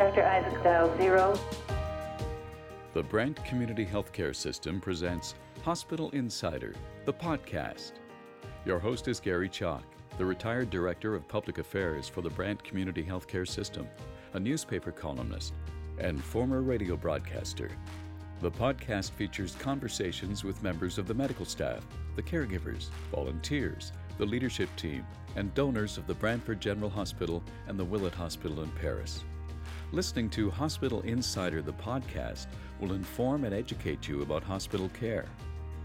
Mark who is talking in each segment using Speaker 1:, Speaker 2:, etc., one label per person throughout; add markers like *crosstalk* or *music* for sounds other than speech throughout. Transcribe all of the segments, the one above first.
Speaker 1: Dr. Isaac Dial Zero.
Speaker 2: The Brant Community Healthcare System presents Hospital Insider, the podcast. Your host is Gary Chalk, the retired Director of Public Affairs for the Brant Community Healthcare System, a newspaper columnist, and former radio broadcaster. The podcast features conversations with members of the medical staff, the caregivers, volunteers, the leadership team, and donors of the Brantford General Hospital and the Willett Hospital in Paris. Listening to Hospital Insider, the podcast, will inform and educate you about hospital care.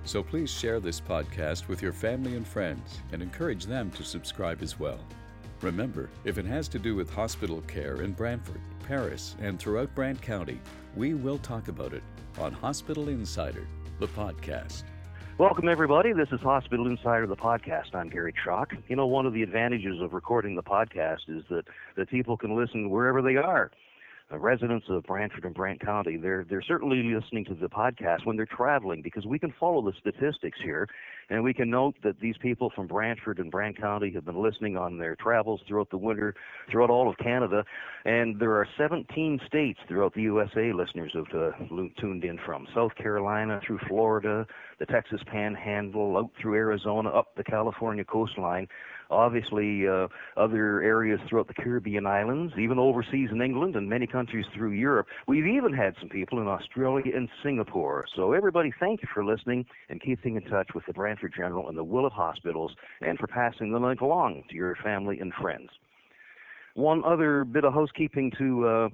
Speaker 2: So please share this podcast with your family and friends and encourage them to subscribe as well. Remember, if it has to do with hospital care in Brantford, Paris, and throughout Brant County, we will talk about it on Hospital Insider, the podcast.
Speaker 3: Welcome, everybody. This is Hospital Insider, the podcast. I'm Gary Chalk. You know, one of the advantages of recording the podcast is that, that people can listen wherever they are uh, residents of Brantford and Brant County, they're they're certainly listening to the podcast when they're traveling because we can follow the statistics here, and we can note that these people from Brantford and Brant County have been listening on their travels throughout the winter, throughout all of Canada, and there are 17 states throughout the USA listeners have uh, tuned in from. South Carolina through Florida, the Texas Panhandle, out through Arizona, up the California coastline obviously uh, other areas throughout the Caribbean islands, even overseas in England and many countries through Europe. We've even had some people in Australia and Singapore. So everybody, thank you for listening and keeping in touch with the Brantford General and the Willett Hospitals and for passing the link along to your family and friends. One other bit of housekeeping to uh,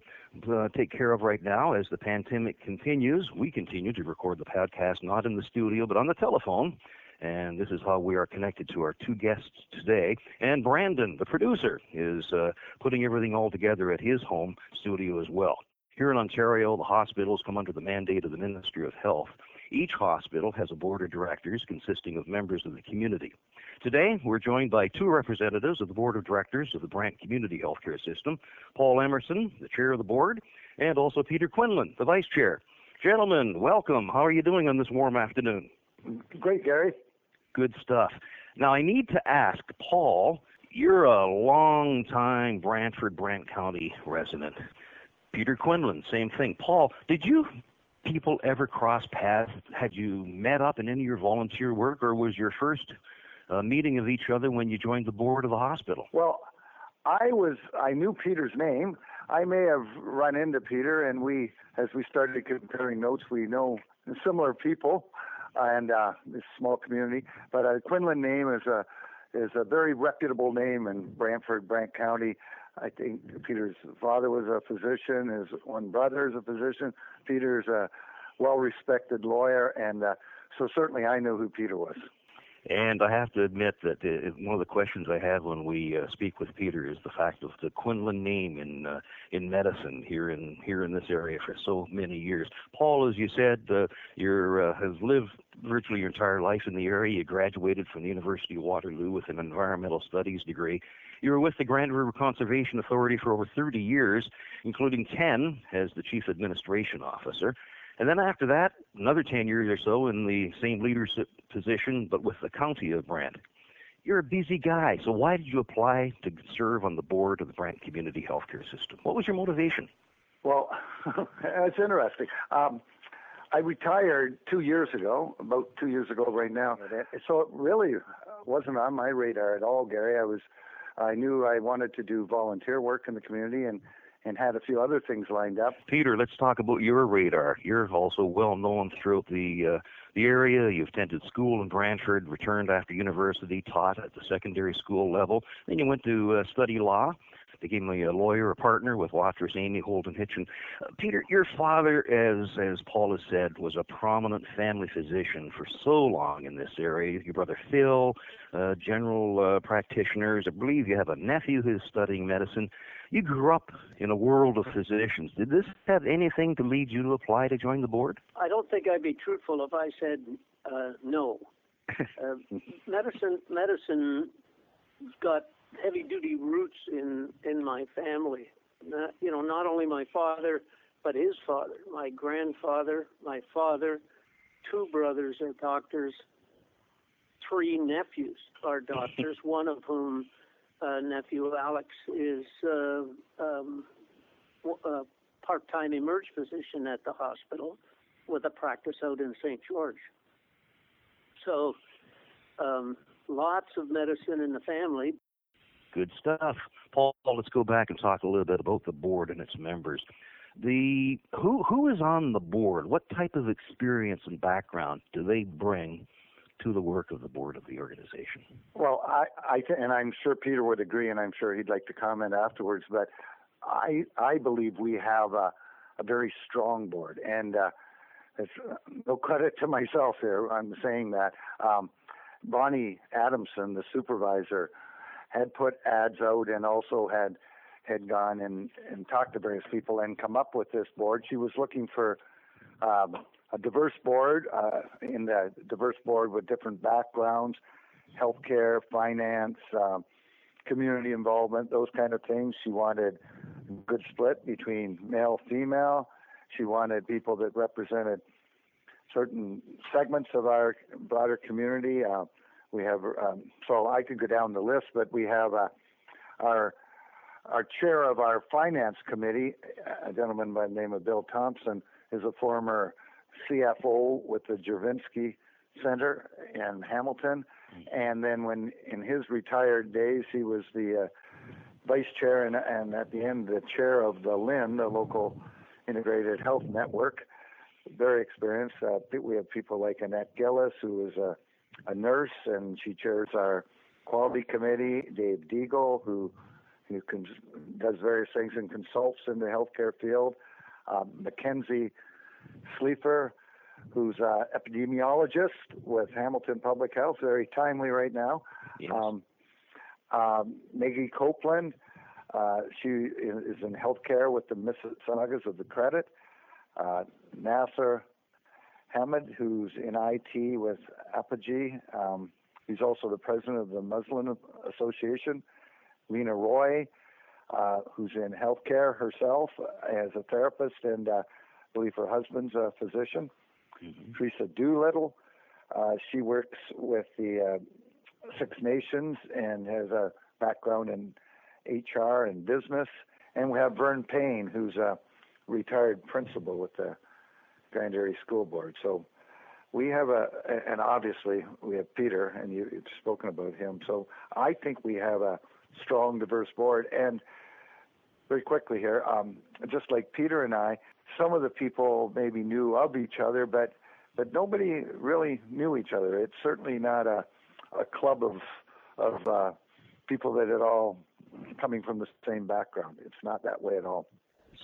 Speaker 3: uh, take care of right now as the pandemic continues. We continue to record the podcast not in the studio but on the telephone and this is how we are connected to our two guests today. And Brandon, the producer, is uh, putting everything all together at his home studio as well. Here in Ontario, the hospitals come under the mandate of the Ministry of Health. Each hospital has a board of directors consisting of members of the community. Today, we're joined by two representatives of the board of directors of the Brant Community Healthcare System, Paul Emerson, the chair of the board, and also Peter Quinlan, the vice chair. Gentlemen, welcome. How are you doing on this warm afternoon?
Speaker 4: Great, Gary
Speaker 3: good stuff. Now, I need to ask Paul, you're a long time Brantford, Brant County resident. Peter Quinlan, same thing. Paul, did you people ever cross paths? Had you met up in any of your volunteer work, or was your first uh, meeting of each other when you joined the board of the hospital?
Speaker 4: Well, I was I knew Peter's name. I may have run into Peter, and we, as we started comparing notes, we know similar people and uh, this small community. But a Quinlan name is a is a very reputable name in Brantford, Brant County. I think Peter's father was a physician. His one brother is a physician. Peter's a well-respected lawyer, and uh, so certainly I knew who Peter was.
Speaker 3: And I have to admit that uh, one of the questions I have when we uh, speak with Peter is the fact of the Quinlan name in uh, in medicine here in here in this area for so many years. Paul, as you said, uh, you uh, has lived virtually your entire life in the area. You graduated from the University of Waterloo with an environmental studies degree. You were with the Grand River Conservation Authority for over 30 years, including 10 as the Chief Administration Officer. And then after that, another 10 years or so in the same leadership position, but with the county of Brant. You're a busy guy, so why did you apply to serve on the board of the Brant Community Healthcare System? What was your motivation?
Speaker 4: Well, *laughs* it's interesting. Um, I retired two years ago, about two years ago right now. So it really wasn't on my radar at all, Gary. I was, I knew I wanted to do volunteer work in the community, and and had a few other things lined up.
Speaker 3: Peter, let's talk about your radar. You're also well known throughout the uh, the area. You've attended school in Brantford, returned after university, taught at the secondary school level. Then you went to uh, study law. They gave me a lawyer, a partner with Waterous Amey Holden Hitchon. Uh, Peter, your father, as as Paul has said, was a prominent family physician for so long in this area. Your brother Phil, uh, general uh, practitioners. I believe you have a nephew who's studying medicine. You grew up in a world of physicians. Did this have anything to lead you to apply to join the board?
Speaker 5: I don't think I'd be truthful if I said uh, no. *laughs* uh, medicine, medicine got heavy duty roots in in my family. Not, you know, not only my father, but his father, my grandfather, my father, two brothers are doctors, three nephews are doctors, *laughs* one of whom nephew Alex is uh, um, a part-time emerge physician at the hospital with a practice out in St. George. So, um, lots of medicine in the family.
Speaker 3: Good stuff. Paul, let's go back and talk a little bit about the board and its members. The who who is on the board? What type of experience and background do they bring to the work of the board of the organization?
Speaker 4: Well, I, I and I'm sure Peter would agree, and I'm sure he'd like to comment afterwards. But I, I believe we have a, a very strong board, and it's uh, no credit to myself here. I'm saying that um, Bonnie Adamson, the supervisor, had put ads out and also had had gone and, and talked to various people and come up with this board. She was looking for um, a diverse board, uh, in the diverse board with different backgrounds, healthcare, finance, um, community involvement, those kind of things. She wanted a good split between male, female. She wanted people that represented certain segments of our broader community. Uh, we have, um, so I could go down the list, but we have uh, our our chair of our finance committee, a gentleman by the name of Bill Thompson, is a former CFO with the Juravinski Center in Hamilton. And then when in his retired days, he was the uh, vice chair and, and at the end, the chair of the LHIN, the local integrated health network. Very experienced. Uh, we have people like Annette Gillis, who is a, a nurse, and she chairs our quality committee. Dave Deagle, who who can, does various things and consults in the healthcare field. Um, Mackenzie Sleeper, who's an epidemiologist with Hamilton Public Health, very timely right now.
Speaker 3: Yes.
Speaker 4: Um, um, Maggie Copeland, uh, she is in healthcare with the Mississaugas of the Credit. Uh, Nasser Hamid, who's in IT with Apogee. Um, he's also the president of the Muslim Association. Lena Roy, uh, who's in healthcare herself as a therapist, and uh, believe her husband's a physician.
Speaker 3: Mm-hmm.
Speaker 4: Teresa Doolittle, uh, she works with the uh, Six Nations and has a background in HR and business. And we have Vern Payne, who's a retired principal with the Grand Erie School Board. So we have a, and obviously we have Peter, and you, you've spoken about him. So I think we have a strong, diverse board. And very quickly here, um, just like Peter and I, some of the people maybe knew of each other, but but nobody really knew each other. It's certainly not a a club of of uh, people that are all coming from the same background. It's not that way at all.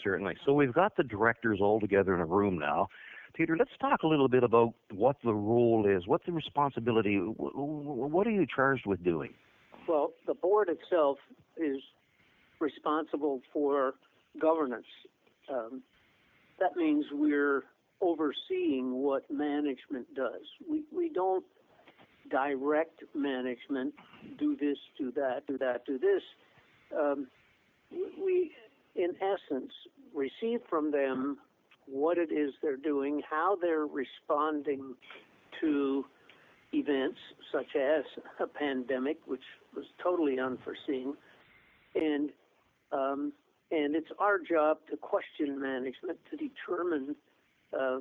Speaker 3: Certainly. So we've got the directors all together in a room now. Peter, let's talk a little bit about what the role is, what the responsibility, what are you charged with doing?
Speaker 5: Well, the board itself is responsible for governance. Um, that means we're overseeing what management does. We, we don't direct management, do this, do that, do that, do this. Um, we, in essence, receive from them what it is they're doing, how they're responding to events such as a pandemic, which was totally unforeseen, and um, and it's our job to question management to determine uh,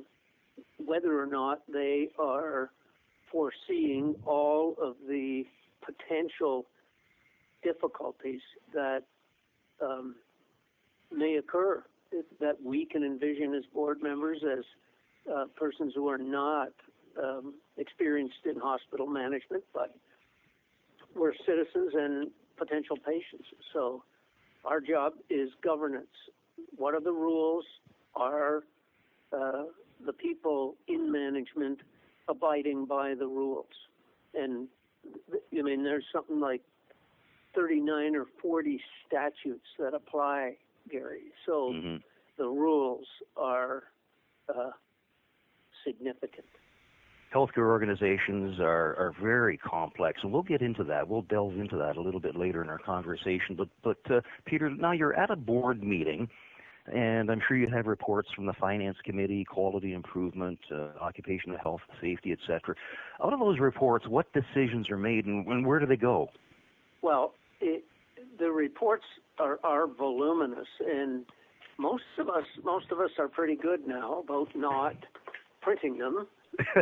Speaker 5: whether or not they are foreseeing all of the potential difficulties that um, may occur that we can envision as board members, as uh, persons who are not um, experienced in hospital management, but we're citizens and potential patients. So our job is governance. What are the rules? Are uh, the people in management abiding by the rules? And I mean, there's something like 39 or 40 statutes that apply, Gary. So
Speaker 3: Mm-hmm.
Speaker 5: the rules are uh, significant.
Speaker 3: Healthcare organizations are, are very complex, and we'll get into that. We'll delve into that a little bit later in our conversation. But, but uh, Peter, now you're at a board meeting, and I'm sure you have reports from the Finance Committee, Quality Improvement, uh, Occupational Health, Safety, etc. Out of those reports, what decisions are made, and, and where do they go?
Speaker 5: Well, it, the reports are, are voluminous, and most of us most of us are pretty good now about not printing them, *laughs*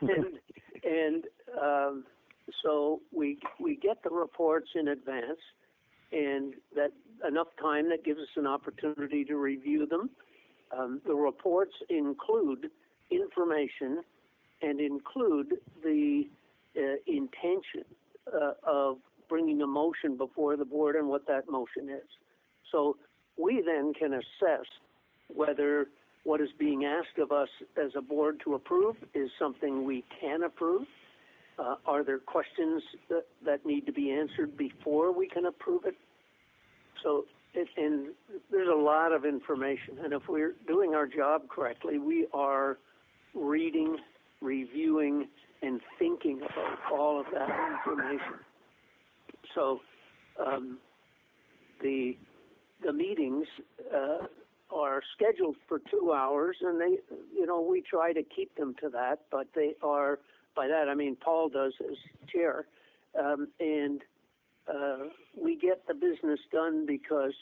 Speaker 5: and and um, so we we get the reports in advance, and that enough time that gives us an opportunity to review them. Um, the reports include information and include the uh, intention uh, of bringing a motion before the board and what that motion is. So we then can assess whether what is being asked of us as a board to approve is something we can approve. Uh, are there questions that, that need to be answered before we can approve it? So, it, and there's a lot of information, and if we're doing our job correctly, we are reading, reviewing, and thinking about all of that information. So, um, the the meetings uh, are scheduled for two hours, and they, you know, we try to keep them to that. But they are, by that I mean Paul does as chair, um, and uh, we get the business done because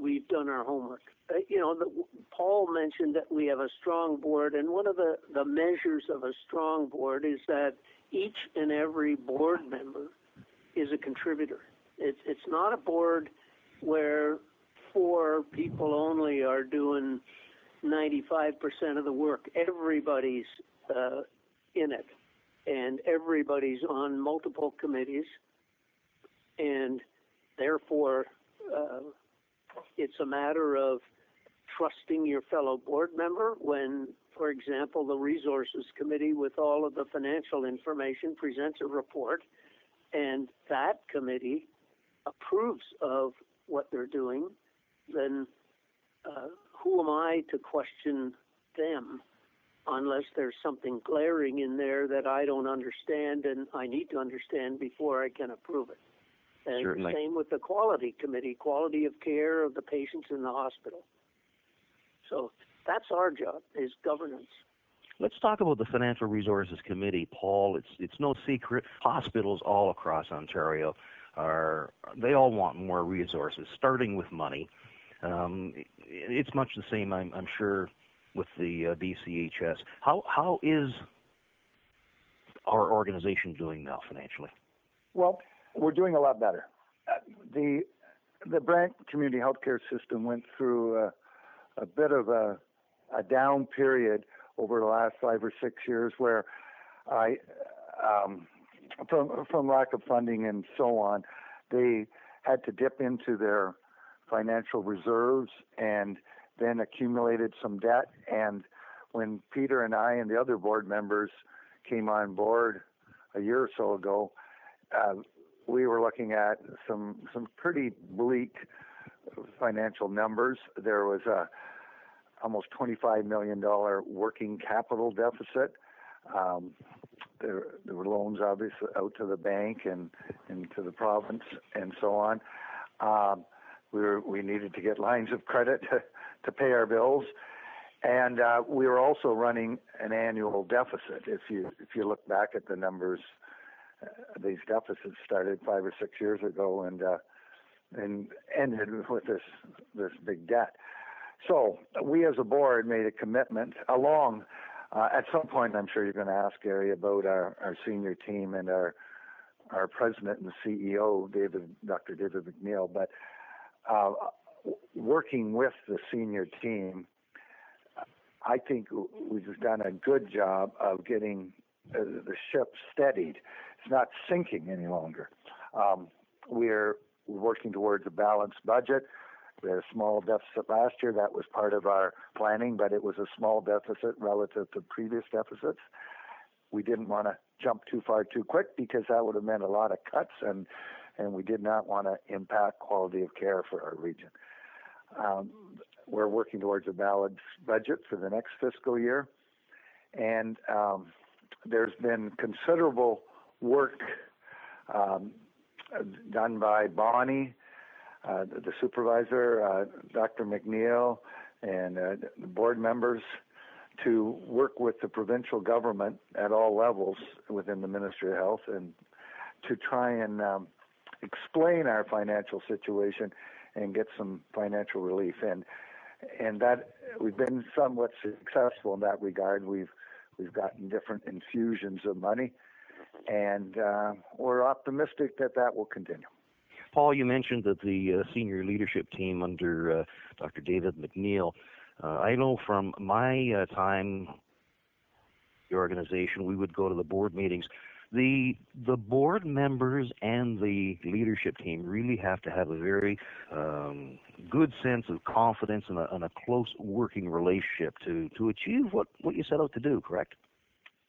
Speaker 5: we've done our homework. Uh, you know, the, Paul mentioned that we have a strong board, and one of the the measures of a strong board is that each and every board member is a contributor. It's it's not a board where four people only are doing 95% of the work. Everybody's uh, in it, and everybody's on multiple committees, and therefore uh, it's a matter of trusting your fellow board member when, for example, the resources committee with all of the financial information presents a report, and that committee approves of what they're doing then uh, who am I to question them unless there's something glaring in there that I don't understand and I need to understand before I can approve it. And
Speaker 3: Certainly.
Speaker 5: same with the quality committee, quality of care of the patients in the hospital. So that's our job is governance.
Speaker 3: Let's talk about the Financial Resources Committee, Paul. It's it's no secret hospitals all across Ontario are they all want more resources, starting with money. Um, it's much the same, I'm, I'm sure, with the uh, BCHS. How how is our organization doing now financially?
Speaker 4: Well, we're doing a lot better. Uh, the the Brant Community Healthcare System went through a, a bit of a, a down period over the last five or six years, where I, um, from from lack of funding and so on, they had to dip into their financial reserves and then accumulated some debt. And when Peter and I and the other board members came on board a year or so ago, uh, we were looking at some some pretty bleak financial numbers. There was a almost 25 million dollar working capital deficit. Um, there, there were loans obviously out to the bank and, and to the province and so on. Um, we were we needed to get lines of credit *laughs* to, to pay our bills, and uh, we were also running an annual deficit. If you if you look back at the numbers, uh, these deficits started five or six years ago and uh, and ended with this this big debt. So we as a board made a commitment along. Uh, at some point, I'm sure you're going to ask Gary about our, our senior team and our our president and CEO, David, Dr. David McNeil. But uh, working with the senior team, I think we've done a good job of getting uh, the ship steadied. It's not sinking any longer. Um, we're working towards a balanced budget. We had a small deficit last year. That was part of our planning, but it was a small deficit relative to previous deficits. We didn't want to jump too far too quick because that would have meant a lot of cuts and and we did not want to impact quality of care for our region. Um, we're working towards a balanced budget for the next fiscal year, and um, there's been considerable work um, done by Bonnie, uh, the supervisor, uh, Dr. McNeil, and uh, the board members to work with the provincial government at all levels within the Ministry of Health and to try and um, explain our financial situation and get some financial relief. And and that we've been somewhat successful in that regard. We've we've gotten different infusions of money, and uh, we're optimistic that that will continue.
Speaker 3: Paul, you mentioned that the uh, senior leadership team under uh, Dr. David McNeil. Uh, I know from my uh, time, the organization, we would go to the board meetings the the board members and the leadership team really have to have a very um, good sense of confidence and a, and a, close working relationship to to achieve what what you set out to do. Correct?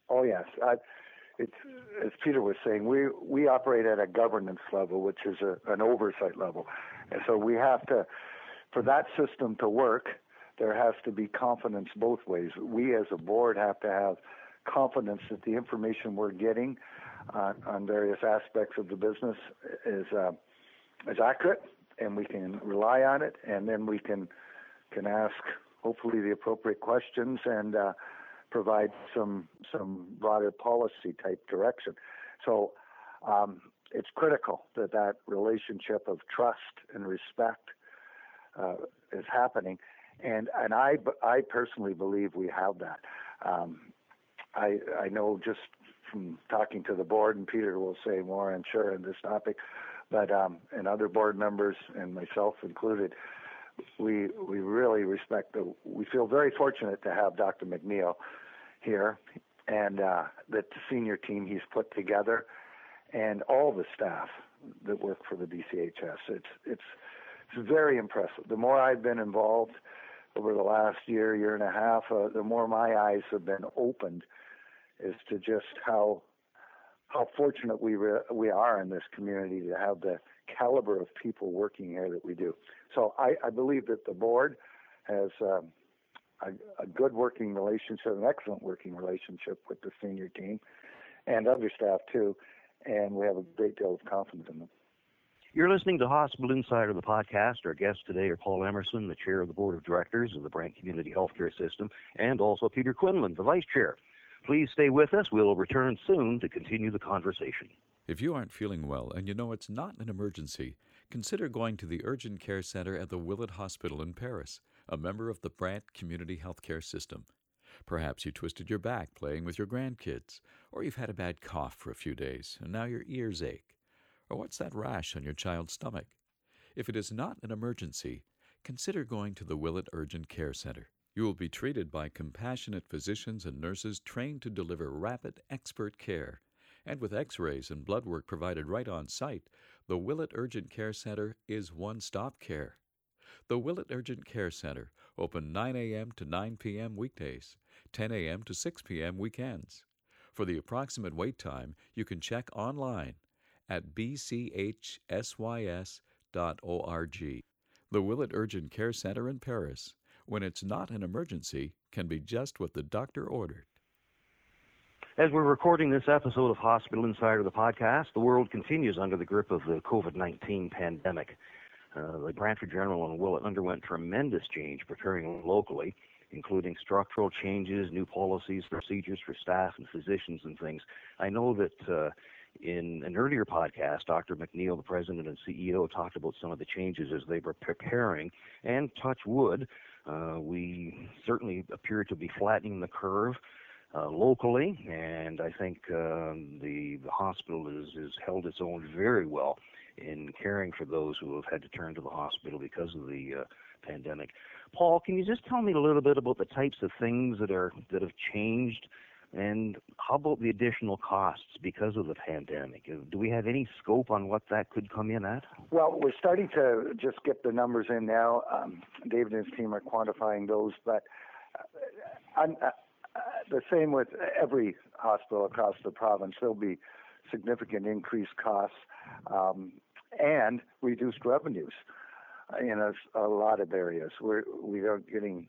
Speaker 4: Oh yes, I, it's as Peter was saying. We we operate at a governance level, which is a, an oversight level, and so we have to, for that system to work, there has to be confidence both ways. We as a board have to have confidence that the information we're getting on, on various aspects of the business is uh, is accurate, and we can rely on it, and then we can can ask hopefully the appropriate questions and uh, provide some some broader policy type direction. So um, it's critical that that relationship of trust and respect uh, is happening, and and I I personally believe we have that. Um, I I know just from talking to the board, and Peter will say more, I'm sure, on this topic, but um, and other board members and myself included, we we really respect the. We feel very fortunate to have Dr. McNeil here, and uh, the senior team he's put together, and all the staff that work for the BCHS. It's it's it's very impressive. The more I've been involved over the last year, year and a half, uh, the more my eyes have been opened as to just how how fortunate we re- we are in this community to have the caliber of people working here that we do. So I, I believe that the board has um, a, a, good working relationship, an excellent working relationship with the senior team and other staff too, and we have a great deal of confidence in them.
Speaker 3: You're listening to Hospital Insider, the podcast. Our guests today are Paul Emerson, the chair of the board of directors of the Brant Community Healthcare System, and also Peter Quinlan, the vice chair. Please stay with us. We'll return soon to continue the conversation.
Speaker 2: If you aren't feeling well and you know it's not an emergency, consider going to the Urgent Care Center at the Willett Hospital in Paris, a member of the Brant Community Healthcare System. Perhaps you twisted your back playing with your grandkids, or you've had a bad cough for a few days and now your ears ache. Or what's that rash on your child's stomach? If it is not an emergency, consider going to the Willett Urgent Care Center. You will be treated by compassionate physicians and nurses trained to deliver rapid, expert care. And with x rays and blood work provided right on site, the Willett Urgent Care Center is one stop care. The Willett Urgent Care Center, open 9 a.m. to 9 p.m. weekdays, 10 a.m. to 6 p.m. weekends. For the approximate wait time, you can check online at bchsys.org. The Willett Urgent Care Center in Paris when it's not an emergency, can be just what the doctor ordered.
Speaker 3: As we're recording this episode of Hospital Insider, the podcast, the world continues under the grip of the COVID 19 pandemic. Uh, the Brantford General and Willett underwent tremendous change preparing locally, including structural changes, new policies, procedures for staff and physicians and things. I know that uh, in an earlier podcast, Dr. McNeil, the president and CEO, talked about some of the changes as they were preparing, and touch wood, uh, we certainly appear to be flattening the curve uh, locally, and I think um, the, the hospital is, is held its own very well in caring for those who have had to turn to the hospital because of the uh, pandemic. Paul, can you just tell me a little bit about the types of things that are that have changed and how about the additional costs because of the pandemic? Do we have any scope on what that could come in at?
Speaker 4: Well, we're starting to just get the numbers in now. Um, David and his team are quantifying those, but uh, uh, the same with every hospital across the province. There'll be significant increased costs um, and reduced revenues in a, a lot of areas. We're we aren't getting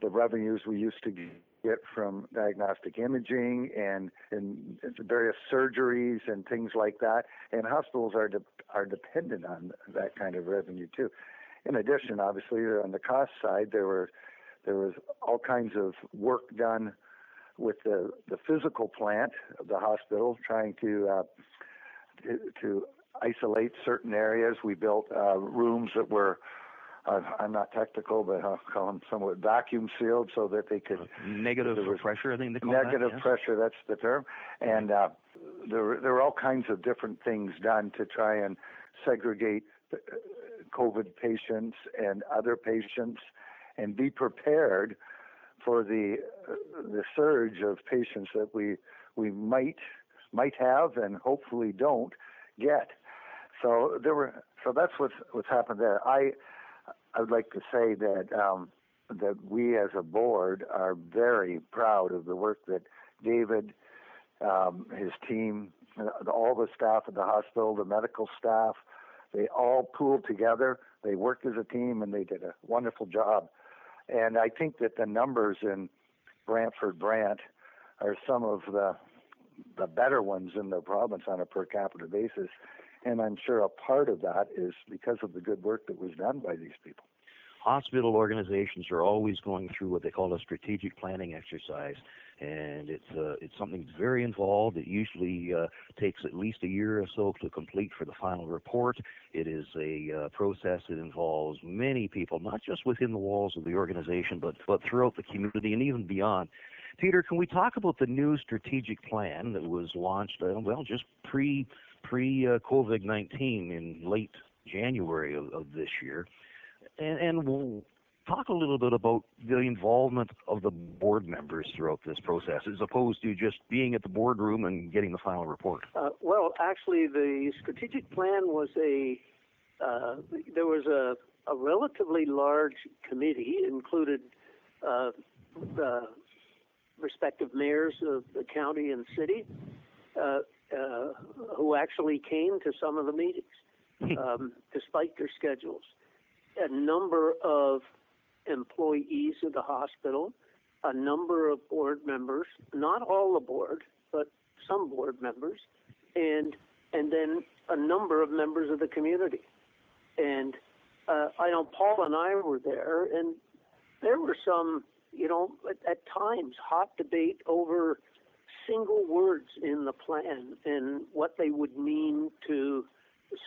Speaker 4: the revenues we used to get from diagnostic imaging and, and various surgeries and things like that. And hospitals are de- are dependent on that kind of revenue too. In addition, obviously, on the cost side, there were there was all kinds of work done with the the physical plant of the hospital, trying to uh, to, to isolate certain areas. We built uh, rooms that were I'm not technical, but I'll call them somewhat vacuum sealed so that they could
Speaker 3: negative pressure. I think they call
Speaker 4: negative
Speaker 3: that, yes.
Speaker 4: pressure. That's the term. And uh, there there are all kinds of different things done to try and segregate uh, COVID patients and other patients, and be prepared for the uh, the surge of patients that we we might might have and hopefully don't get. So there were so that's what's what's happened there. I I would like to say that um, that we as a board are very proud of the work that David, um, his team, uh, all the staff at the hospital, the medical staff, they all pooled together. They worked as a team and they did a wonderful job. And I think that the numbers in Brantford Brant are some of the the better ones in the province on a per capita basis. And I'm sure a part of that is because of the good work that was done by these people.
Speaker 3: Hospital organizations are always going through what they call a strategic planning exercise, and it's uh, it's something very involved. It usually uh, takes at least a year or so to complete for the final report. It is a uh, process that involves many people, not just within the walls of the organization, but but throughout the community and even beyond. Peter, can we talk about the new strategic plan that was launched, uh, well, just pre pre uh, COVID 19 in late January of, of this year? And, and we'll talk a little bit about the involvement of the board members throughout this process, as opposed to just being at the boardroom and getting the final report.
Speaker 5: Uh, well, actually, the strategic plan was a uh, there was a, a relatively large committee, included uh, the respective mayors of the county and city, uh, who actually came to some of the meetings, um, despite their schedules. A number of employees of the hospital, a number of board members, not all the board, but some board members, and and then a number of members of the community. And uh, I know Paul and I were there, and there were some you know, at, at times hot debate over single words in the plan and what they would mean to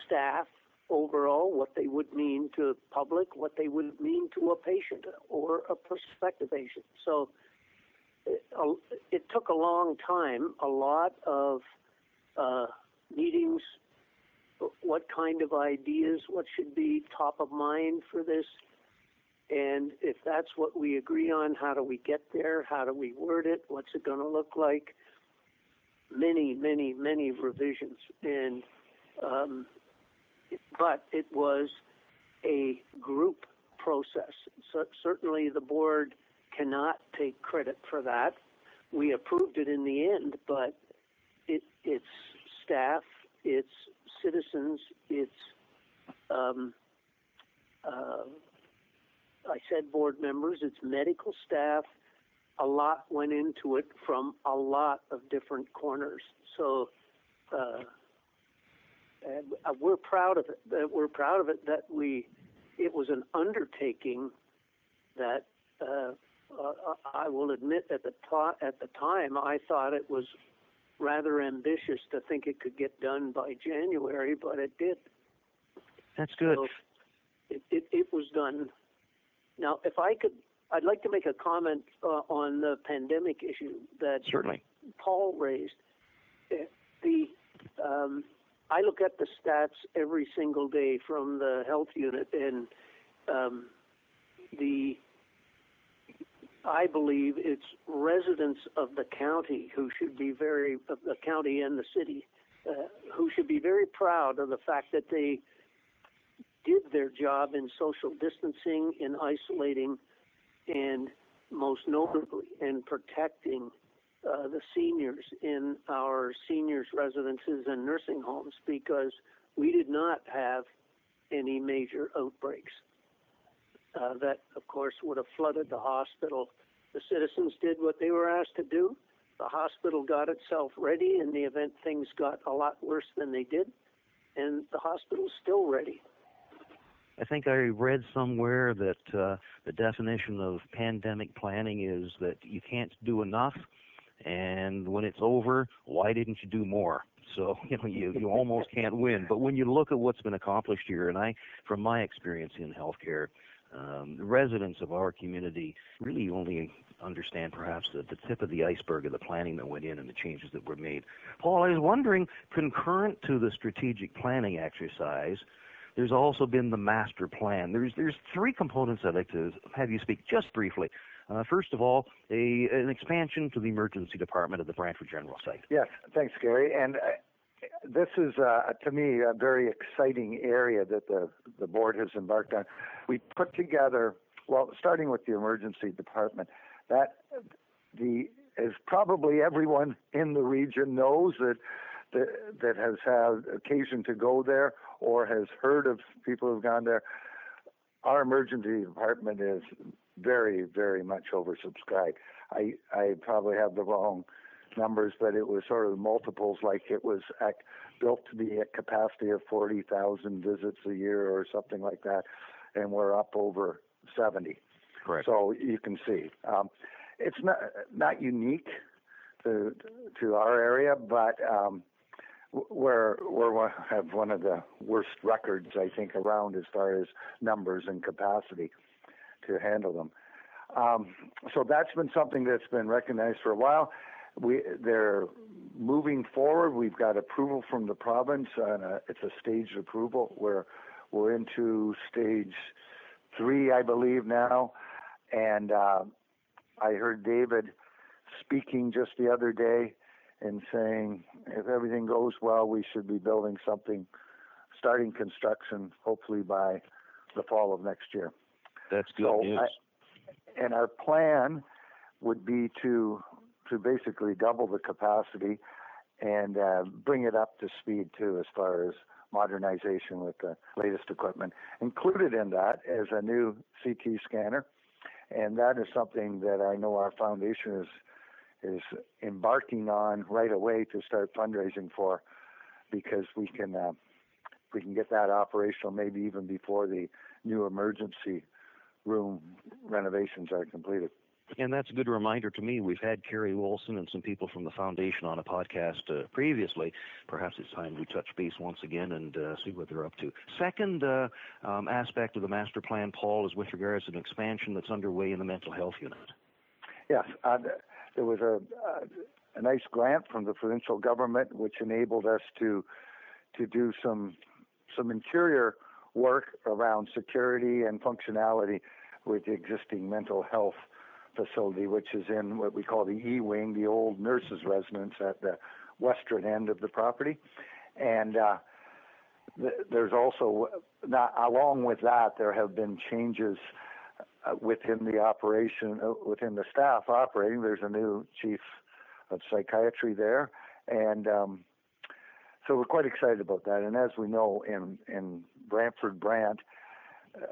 Speaker 5: staff overall, what they would mean to public, what they would mean to a patient or a prospective patient. So it, it took a long time, a lot of uh, meetings, what kind of ideas, what should be top of mind for this and if that's what we agree on, how do we get there? How do we word it? What's it going to look like? Many, many, many revisions. And um, but it was a group process. So certainly, the board cannot take credit for that. We approved it in the end, but it, it's staff, it's citizens, it's um, uh, I said board members, it's medical staff. A lot went into it from a lot of different corners. So uh, we're proud of it. That we're proud of it that we. It was an undertaking that uh, uh, I will admit at the to- at the time I thought it was rather ambitious to think it could get done by January, but it did.
Speaker 3: That's good.
Speaker 5: So it, it, it was done now, if I could, I'd like to make a comment uh, on the pandemic issue that
Speaker 3: certainly
Speaker 5: Paul raised. The um, I look at the stats every single day from the health unit, and um, the I believe it's residents of the county who should be very of the county and the city uh, who should be very proud of the fact that they did their job in social distancing, in isolating, and most notably in protecting uh, the seniors in our seniors' residences and nursing homes because we did not have any major outbreaks. Uh, that, of course, would have flooded the hospital. The citizens did what they were asked to do. The hospital got itself ready in the event things got a lot worse than they did, and the hospital's still ready.
Speaker 3: I think I read somewhere that uh, the definition of pandemic planning is that you can't do enough, and when it's over, why didn't you do more? so *laughs* you know you you almost can't win. But when you look at what's been accomplished here, and I, from my experience in healthcare, um, the residents of our community really only understand perhaps the, the tip of the iceberg of the planning that went in and the changes that were made. Paul, I was wondering, concurrent to the strategic planning exercise, there's also been the master plan. There's there's three components I'd like to have you speak just briefly. Uh, first of all, a, an expansion to the emergency department at the Brantford General site.
Speaker 4: Yes, thanks, Gary. And uh, this is, uh, to me, a very exciting area that the, the board has embarked on. We put together, well, starting with the emergency department, that the as probably everyone in the region knows that that, that has had occasion to go there or has heard of people who've gone there. Our emergency department is very, very much oversubscribed. I I probably have the wrong numbers, but it was sort of multiples. Like it was at, built to be at capacity of forty thousand visits a year or something like that, and we're up over seventy.
Speaker 3: Correct.
Speaker 4: So you can see um, it's not not unique to to our area, but um, we're we're have one of the worst records I think around as far as numbers and capacity to handle them. Um, so that's been something that's been recognized for a while. We they're moving forward. We've got approval from the province. and it's a staged approval. We're we're into stage three, I believe now, and uh, I heard David speaking just the other day and saying if everything goes well, we should be building something, starting construction hopefully by the fall of next year.
Speaker 3: That's good
Speaker 4: so
Speaker 3: news.
Speaker 4: I, and our plan would be to to basically double the capacity and uh, bring it up to speed too, as far as modernization with the latest equipment. Included in that is a new CT scanner, and that is something that I know our foundation is is embarking on right away to start fundraising for, because we can uh, we can get that operational maybe even before the new emergency room renovations are completed.
Speaker 3: And that's a good reminder to me. We've had Kerry Wilson and some people from the foundation on a podcast uh, previously. Perhaps it's time we touch base once again and uh, see what they're up to. Second uh, um, aspect of the master plan, Paul, is with regards to an expansion that's underway in the mental health unit.
Speaker 4: Yes, uh, there was a, a nice grant from the provincial government which enabled us to to do some some interior work around security and functionality with the existing mental health facility, which is in what we call the E Wing, the old nurses' residence at the western end of the property. And uh, th- there's also, not, along with that, there have been changes within the operation, uh, within the staff operating. There's a new chief of psychiatry there. And um, so we're quite excited about that. And as we know, in, in Brantford Brant, uh,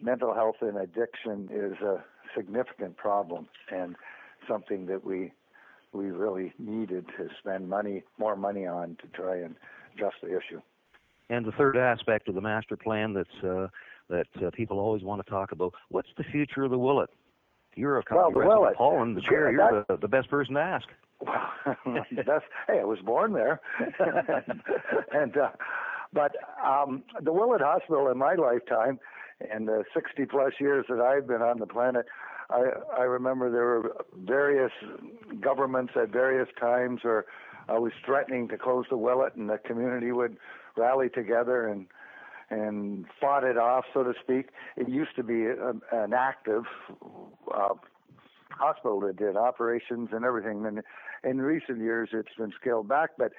Speaker 4: mental health and addiction is a significant problem and something that we we really needed to spend money more money on to try and address the issue.
Speaker 3: And the third aspect of the master plan that's uh, that uh, people always want to talk about: what's the future of the Willett? You're a
Speaker 4: well, the Willett,
Speaker 3: Paul, and the chair.
Speaker 4: You're
Speaker 3: that, the, the best person to ask.
Speaker 4: Well, *laughs* that's hey, I was born there, *laughs* and uh, but um, the Willett Hospital in my lifetime and the 60 plus years that I've been on the planet, I, I remember there were various governments at various times or I was threatening to close the Willett, and the community would rally together and and fought it off, so to speak. It used to be a, an active uh, hospital that did operations and everything. And in recent years, it's been scaled back. But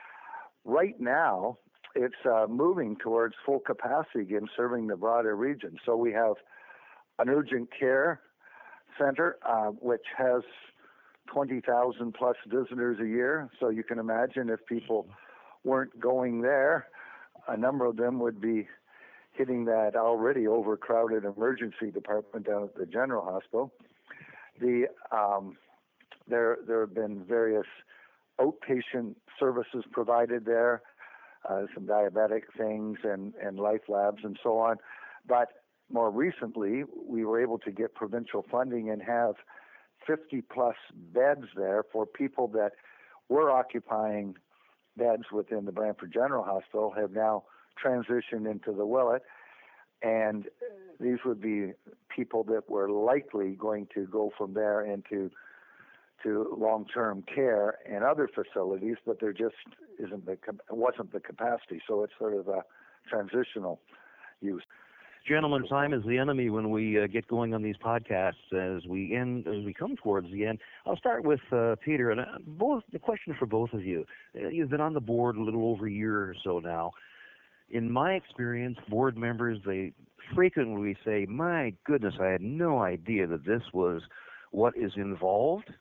Speaker 4: right now, it's uh, moving towards full capacity again, serving the broader region. So we have an urgent care center, uh, which has 20,000 plus visitors a year. So you can imagine if people weren't going there, a number of them would be hitting that already overcrowded emergency department down at the general hospital. The um, there there have been various outpatient services provided there uh, some diabetic things and, and life labs and so on. But more recently, we were able to get provincial funding and have 50 plus beds there for people that were occupying beds within the Brantford General Hospital have now transitioned into the Willett, and these would be people that were likely going to go from there into to long-term care and other facilities, but there just isn't the wasn't the capacity, so it's sort of a transitional use.
Speaker 3: Gentlemen, time is the enemy when we uh, get going on these podcasts. As we end, as we come towards the end, I'll start with uh, Peter. And uh, both the question for both of you. Uh, you've been on the board a little over a year or so now. In my experience, board members they frequently say, "My goodness, I had no idea that this was what is involved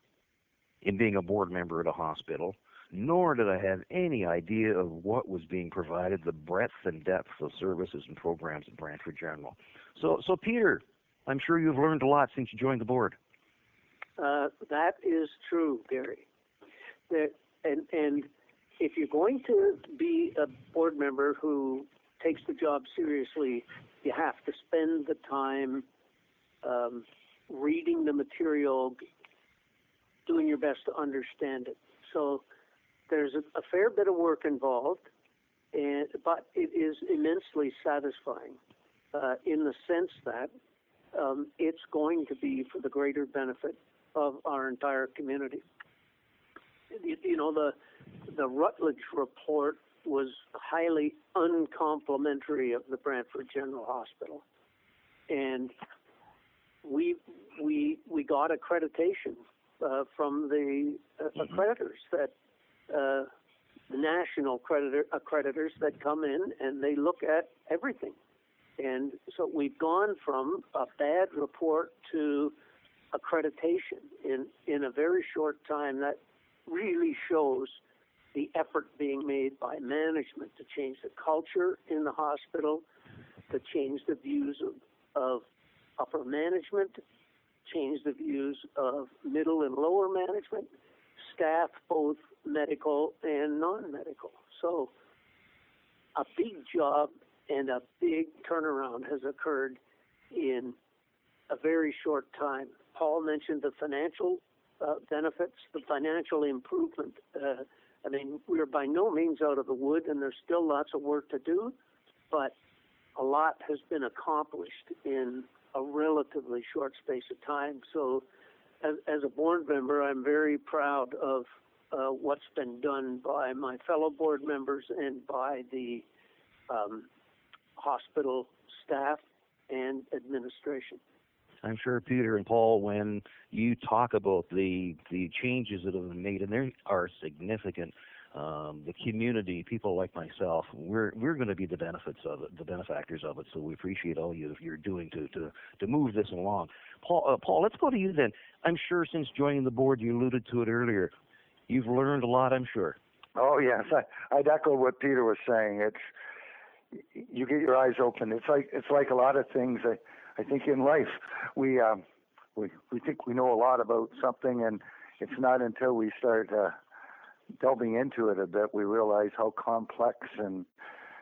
Speaker 3: in being a board member at a hospital." nor did I have any idea of what was being provided, the breadth and depth of services and programs at Brantford General. So, so Peter, I'm sure you've learned a lot since you joined the board.
Speaker 5: Uh, that is true, Gary. That, and and if you're going to be a board member who takes the job seriously, you have to spend the time um, reading the material, doing your best to understand it. So there's a, a fair bit of work involved, and but it is immensely satisfying uh, in the sense that um, it's going to be for the greater benefit of our entire community. You, you know, the the Rutledge report was highly uncomplimentary of the Brantford General Hospital, and we we we got accreditation uh, from the uh, mm-hmm. accreditors that uh, national creditor, accreditors that come in and they look at everything. And so we've gone from a bad report to accreditation in, in a very short time. That really shows the effort being made by management to change the culture in the hospital, to change the views of, of upper management, change the views of middle and lower management, staff, both medical and non-medical. So a big job and a big turnaround has occurred in a very short time. Paul mentioned the financial uh, benefits, the financial improvement. Uh, I mean, we're by no means out of the wood, and there's still lots of work to do, but a lot has been accomplished in a relatively short space of time. So, as, as a board member, I'm very proud of uh, what's been done by my fellow board members and by the um, hospital staff and administration.
Speaker 3: I'm sure Peter and Paul, when you talk about the the changes that have been made, and they are significant. Um, the community, people like myself, we're we're going to be the benefits of it, the benefactors of it. So we appreciate all you you're doing to to to move this along. Paul, uh, Paul, let's go to you then. I'm sure since joining the board, you alluded to it earlier. You've learned a lot, I'm sure.
Speaker 4: Oh yes, I, I'd echo what Peter was saying. It's you get your eyes open. It's like it's like a lot of things. I, I think in life we um, we we think we know a lot about something, and it's not until we start uh, delving into it a bit we realize how complex and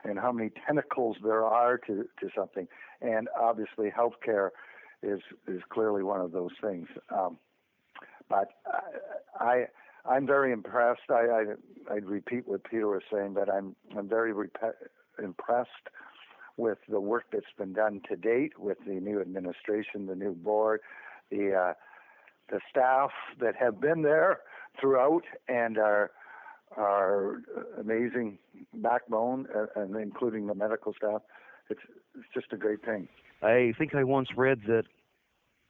Speaker 4: and how many tentacles there are to to something. And obviously, healthcare is is clearly one of those things. Um, but I, I I'm very impressed. I, I I'd repeat what Peter was saying, but I'm I'm very rep- impressed with the work that's been done to date with the new administration, the new board, the uh, the staff that have been there throughout, and our our amazing backbone, uh, and including the medical staff. It's it's just a great thing.
Speaker 3: I think I once read that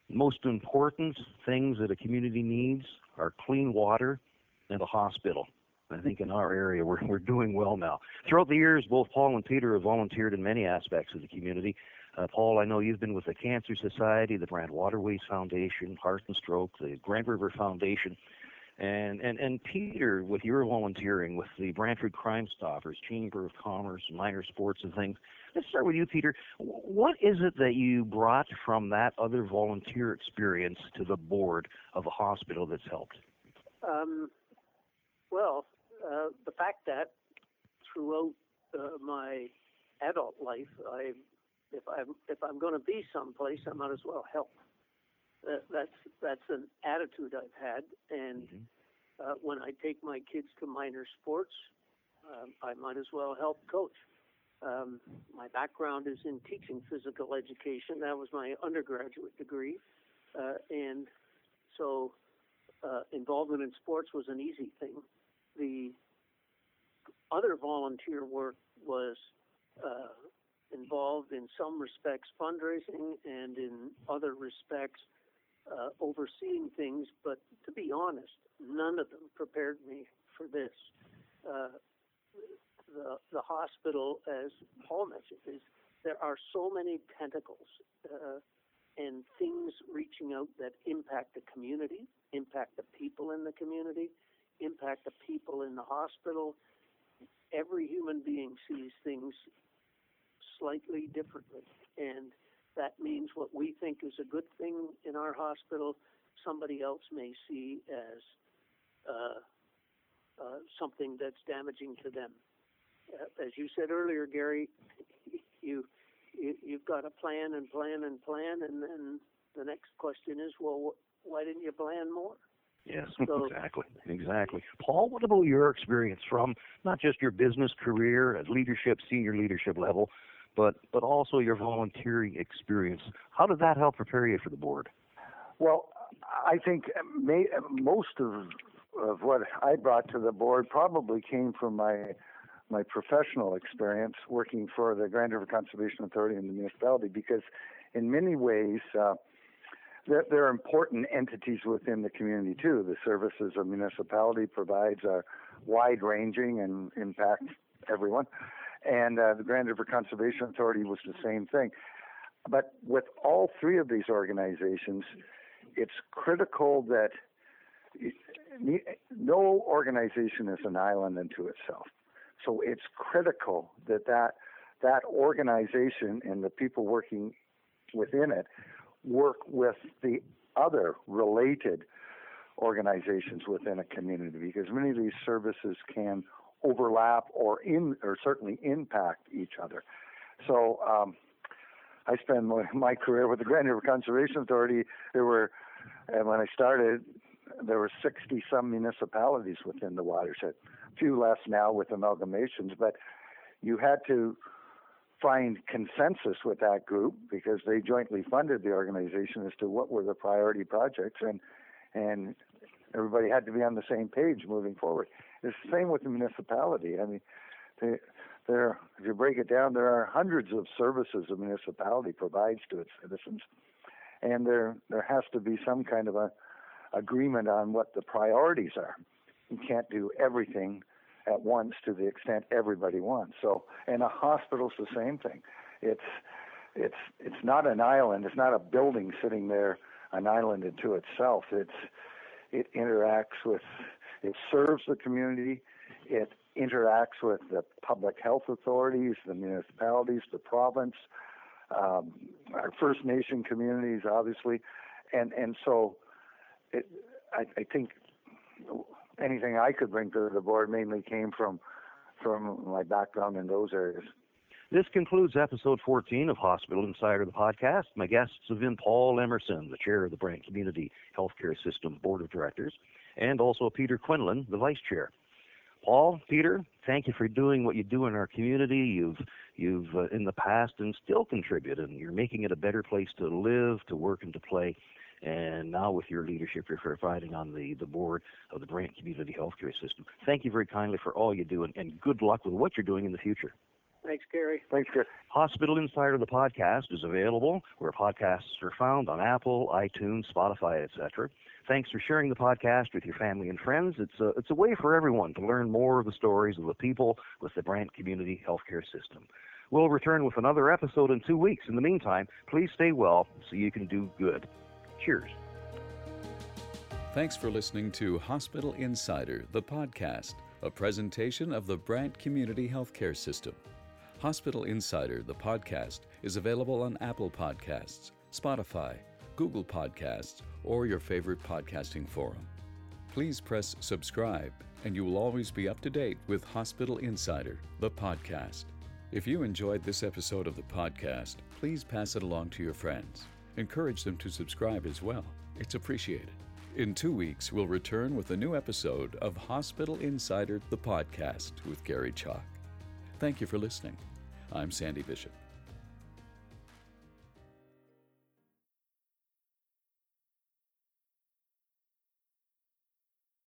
Speaker 3: most important things that a community needs are clean water and a hospital. I think in our area we're we're doing well now. Throughout the years, both Paul and Peter have volunteered in many aspects of the community. Uh, Paul, I know you've been with the Cancer Society, the Brant Waterways Foundation, Heart and Stroke, the Grand River Foundation, and and and Peter, with your volunteering with the Brantford Crime Stoppers, Chamber of Commerce, minor sports and things. Let's start with you, Peter. What is it that you brought from that other volunteer experience to the board of a hospital that's helped?
Speaker 5: Um, well, uh, the fact that throughout uh, my adult life, I if I'm if I'm going to be someplace, I might as well help. Uh, that's that's an attitude I've had, and mm-hmm. uh, when I take my kids to minor sports, um, I might as well help coach. Um, my background is in teaching physical education. That was my undergraduate degree, uh, and so uh, involvement in sports was an easy thing. The other volunteer work was uh, involved in some respects fundraising and in other respects uh, overseeing things, but to be honest, none of them prepared me for this. Uh, the, the hospital, as Paul mentioned, is there are so many tentacles uh, and things reaching out that impact the community, impact the people in the community, impact the people in the hospital. Every human being sees things slightly differently. And that means what we think is a good thing in our hospital, somebody else may see as uh, uh, something that's damaging to them. Uh, as you said earlier, Gary, *laughs* you, you you've got a plan and plan and plan, and then the next question is, well, why didn't you plan more?
Speaker 3: Yes, *laughs*
Speaker 5: So-
Speaker 3: exactly, exactly. Paul, what about your experience from not just your business career at leadership, senior leadership level, but but also your volunteering experience? How did that help prepare you for the board?
Speaker 4: Well, I think may, most of of what I brought to the board probably came from my my professional experience working for the Grand River Conservation Authority and the municipality, because in many ways. Uh, there are important entities within the community too. The services a municipality provides are wide ranging and impact everyone. And uh, the Grand River Conservation Authority was the same thing. But with all three of these organizations, it's critical that no organization is an island unto itself. So it's critical that that, that organization and the people working within it work with the other related organizations within a community because many of these services can overlap or in or certainly impact each other. So um, I spent my, *laughs* my career with the Grand River Conservation Authority. There were, and when I started, there were 60 some municipalities within the watershed. A few less now with amalgamations, but you had to find consensus with that group because they jointly funded the organization as to what were the priority projects and and everybody had to be on the same page moving forward. It's the same with the municipality. I mean, they, there if you break it down, there are hundreds of services a municipality provides to its citizens, and there there has to be some kind of a agreement on what the priorities are. You can't do everything at once to the extent everybody wants. So, and a hospital's the same thing. It's it's it's not an island. It's not a building sitting there, an island into itself. It's it interacts with, it serves the community. It interacts with the public health authorities, the municipalities, the province, um, our First Nation communities, obviously, and and so, it, I, I think anything I could bring to the board mainly came from from my background in those areas.
Speaker 3: This concludes episode 14 of Hospital Insider, the podcast. My guests have been Paul Emerson, the chair of the Brant Community Healthcare System Board of Directors, and also Peter Quinlan, the vice chair. Paul, Peter, thank you for doing what you do in our community. You've you've uh, in the past and still contribute, and you're making it a better place to live, to work, and to play. And now with your leadership, you're providing on the, the board of the Brant Community Healthcare System. Thank you very kindly for all you do, and, and good luck with what you're doing in the future.
Speaker 5: Thanks, Gary.
Speaker 4: Thanks, Chris.
Speaker 3: Hospital Insider, the podcast, is available where podcasts are found on Apple, iTunes, Spotify, etc. Thanks for sharing the podcast with your family and friends. It's a, it's a way for everyone to learn more of the stories of the people with the Brant Community Healthcare System. We'll return with another episode in two weeks. In the meantime, please stay well so you can do good. Cheers.
Speaker 2: Thanks for listening to Hospital Insider, the podcast, a presentation of the Brant Community Healthcare System. Hospital Insider, the podcast, is available on Apple Podcasts, Spotify, Google Podcasts, or your favorite podcasting forum. Please press subscribe, and you will always be up to date with Hospital Insider, the podcast. If you enjoyed this episode of the podcast, please pass it along to your friends. Encourage them to subscribe as well. It's appreciated. In two weeks, we'll return with a new episode of Hospital Insider, the podcast with Gary Chalk. Thank you for listening. I'm Sandy Bishop.